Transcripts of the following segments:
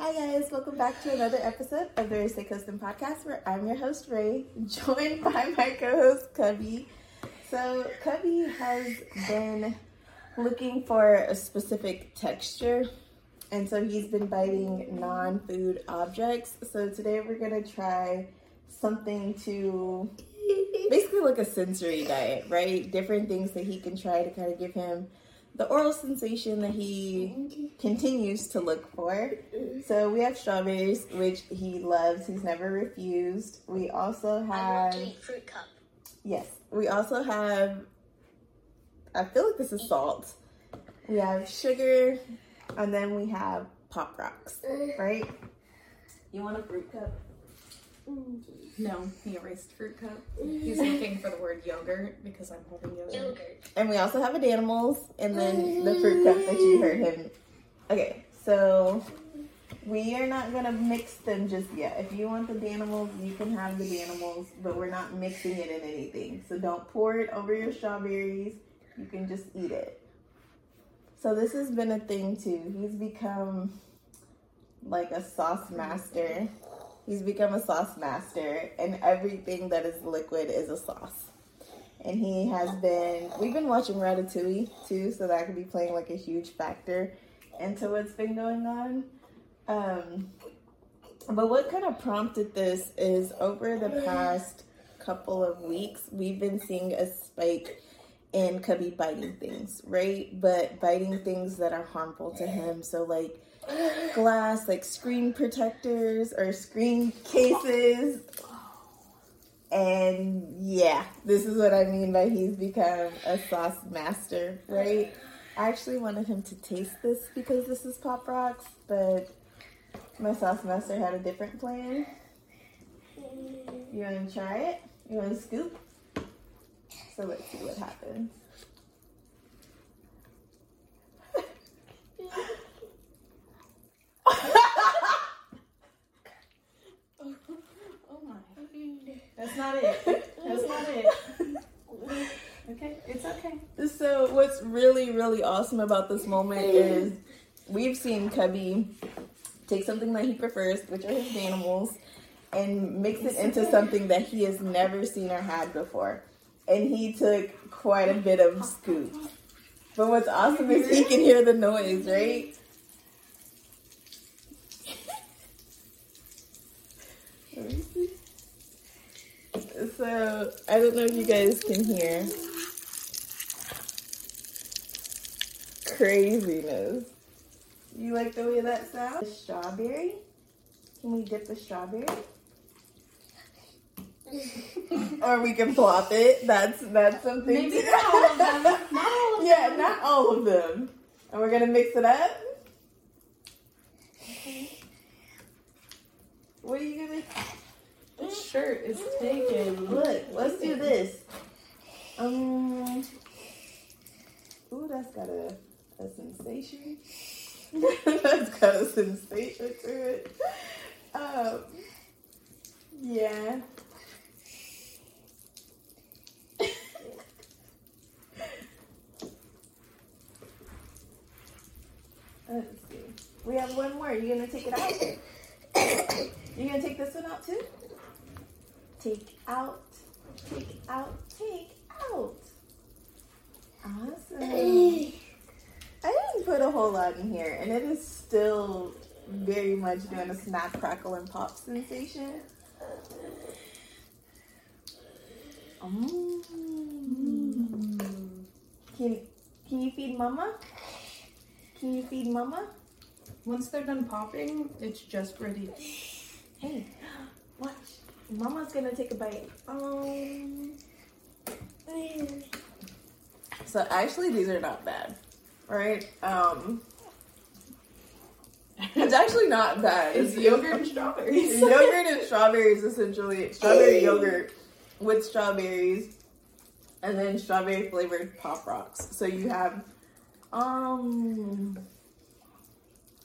Hi guys, welcome back to another episode of the Ray Stay Podcast where I'm your host Ray, joined by my co-host Cubby. So Cubby has been looking for a specific texture and so he's been biting non-food objects. So today we're gonna try something to basically like a sensory diet, right? Different things that he can try to kind of give him the oral sensation that he continues to look for. So we have strawberries, which he loves. He's never refused. We also have fruit cup. yes. We also have. I feel like this is salt. We have sugar, and then we have pop rocks, right? You want a fruit cup? No, he erased fruit cup. He's looking for the word yogurt because I'm holding yogurt. Yogurt. And we also have a Danimals, and then the fruit cup that you heard him. Okay, so we are not gonna mix them just yet. If you want the Danimals, you can have the Danimals, but we're not mixing it in anything. So don't pour it over your strawberries. You can just eat it. So this has been a thing too. He's become like a sauce master. He's become a sauce master, and everything that is liquid is a sauce. And he has been we've been watching ratatouille too so that could be playing like a huge factor into what's been going on. Um but what kind of prompted this is over the past couple of weeks we've been seeing a spike in cubby biting things right? But biting things that are harmful to him. So like glass like screen protectors or screen cases and yeah, this is what I mean by he's become a sauce master, right? I actually wanted him to taste this because this is Pop Rocks, but my sauce master had a different plan. You want to try it? You want to scoop? So let's see what happens. Oh my. That's not it. That's not it. Okay, it's okay. So what's really really awesome about this moment is we've seen Cubby take something that he prefers, which are his Danimals, and mix it into something that he has never seen or had before. And he took quite a bit of scoop. But what's awesome is he can hear the noise, right? So I don't know if you guys can hear. Craziness. You like the way that sounds? Strawberry? Can we dip the strawberry? or we can plop it. That's that's something. Maybe not all of them. Not all of yeah, them. not all of them. And we're gonna mix it up. What are you gonna? Shirt is taken. Look, let's do this. Um. Ooh, that's got a, a sensation. that's got a sensation to it. Um. Yeah. Let's see. We have one more. You gonna take it out? You gonna take this one out too? Take out, take out, take out. Awesome. I didn't put a whole lot in here, and it is still very much doing a snap, crackle, and pop sensation. Mm. Can Can you feed Mama? Can you feed Mama? Once they're done popping, it's just ready. Hey, watch. Mama's gonna take a bite. Um. So actually, these are not bad, right? Um. It's actually not bad. It's yogurt and strawberries. yogurt and strawberries, essentially. Strawberry yogurt with strawberries, and then strawberry flavored pop rocks. So you have, um.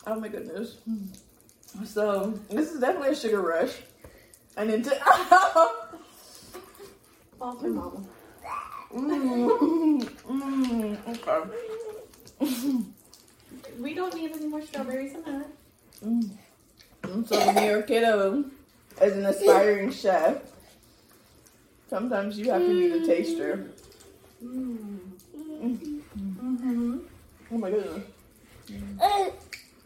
Oh my goodness. So this is definitely a sugar rush. I need to. Off my mama. mm, mm, okay. We don't need any more strawberries in that. Mm. Um, so your kiddo is an aspiring chef, sometimes you have to be the taster. Mm. Mm. Mm-hmm. Oh my goodness.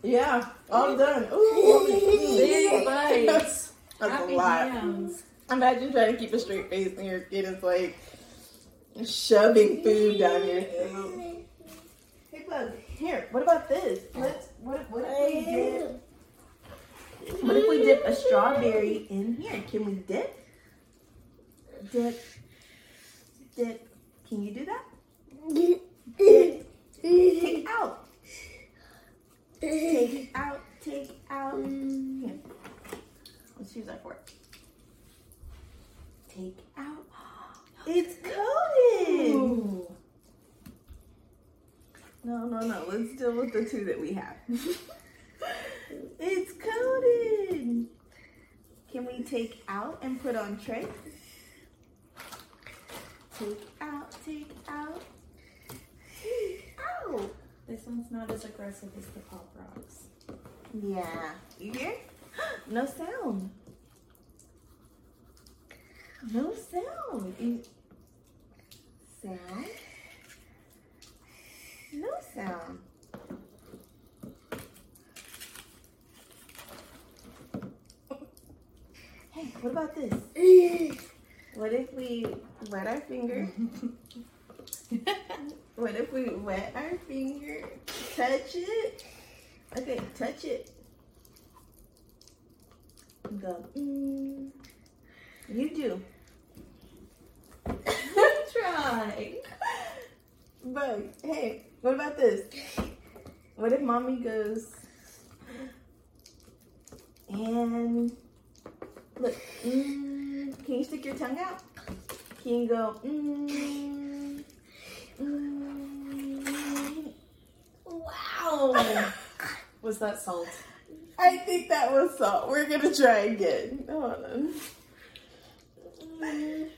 Yeah, all done. Ooh, Big bites. That's Happy a lot. hands. Imagine trying to keep a straight face and your kid is like shoving food down your throat. Hey, bug. Here. What about this? Let's. What? What if we dip? What if we dip a strawberry in here? Can we dip? Dip. Dip. Can you do that? Dip. Take out. Take it out. Take it out. Here. Let's use that fork. Take out. It's coated. Ooh. No, no, no. Let's deal with the two that we have. it's coated. Can we take out and put on tray? Take out, take out. Out. This one's not as aggressive as the Pop Rocks. Yeah. You hear? No sound. No sound. You- Sound. No sound. Hey, what about this? What if we wet our finger? What if we wet our finger? Touch it. Okay, touch it. Go. Mm. You do. Try. But hey, what about this? What if mommy goes and look? Mm, can you stick your tongue out? Can you go? Mm, mm. Wow. Was that salt? I think that was salt. We're gonna try again. Hold on. Okay,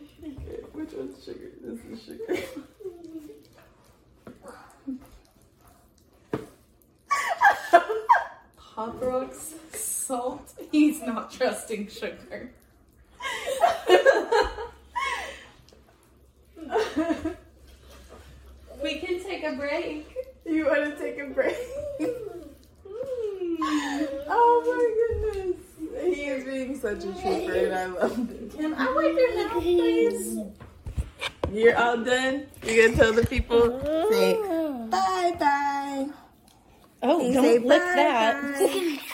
Which one's sugar? This is sugar. Pop Rocks, salt. He's not trusting sugar. we can take a break. you want to take a break? oh my goodness. He is being such a trooper and I love it. Can I wipe your mouth, please? You're all done? You're gonna tell the people? Say bye bye. Oh, Can you don't say lick bye that. bye?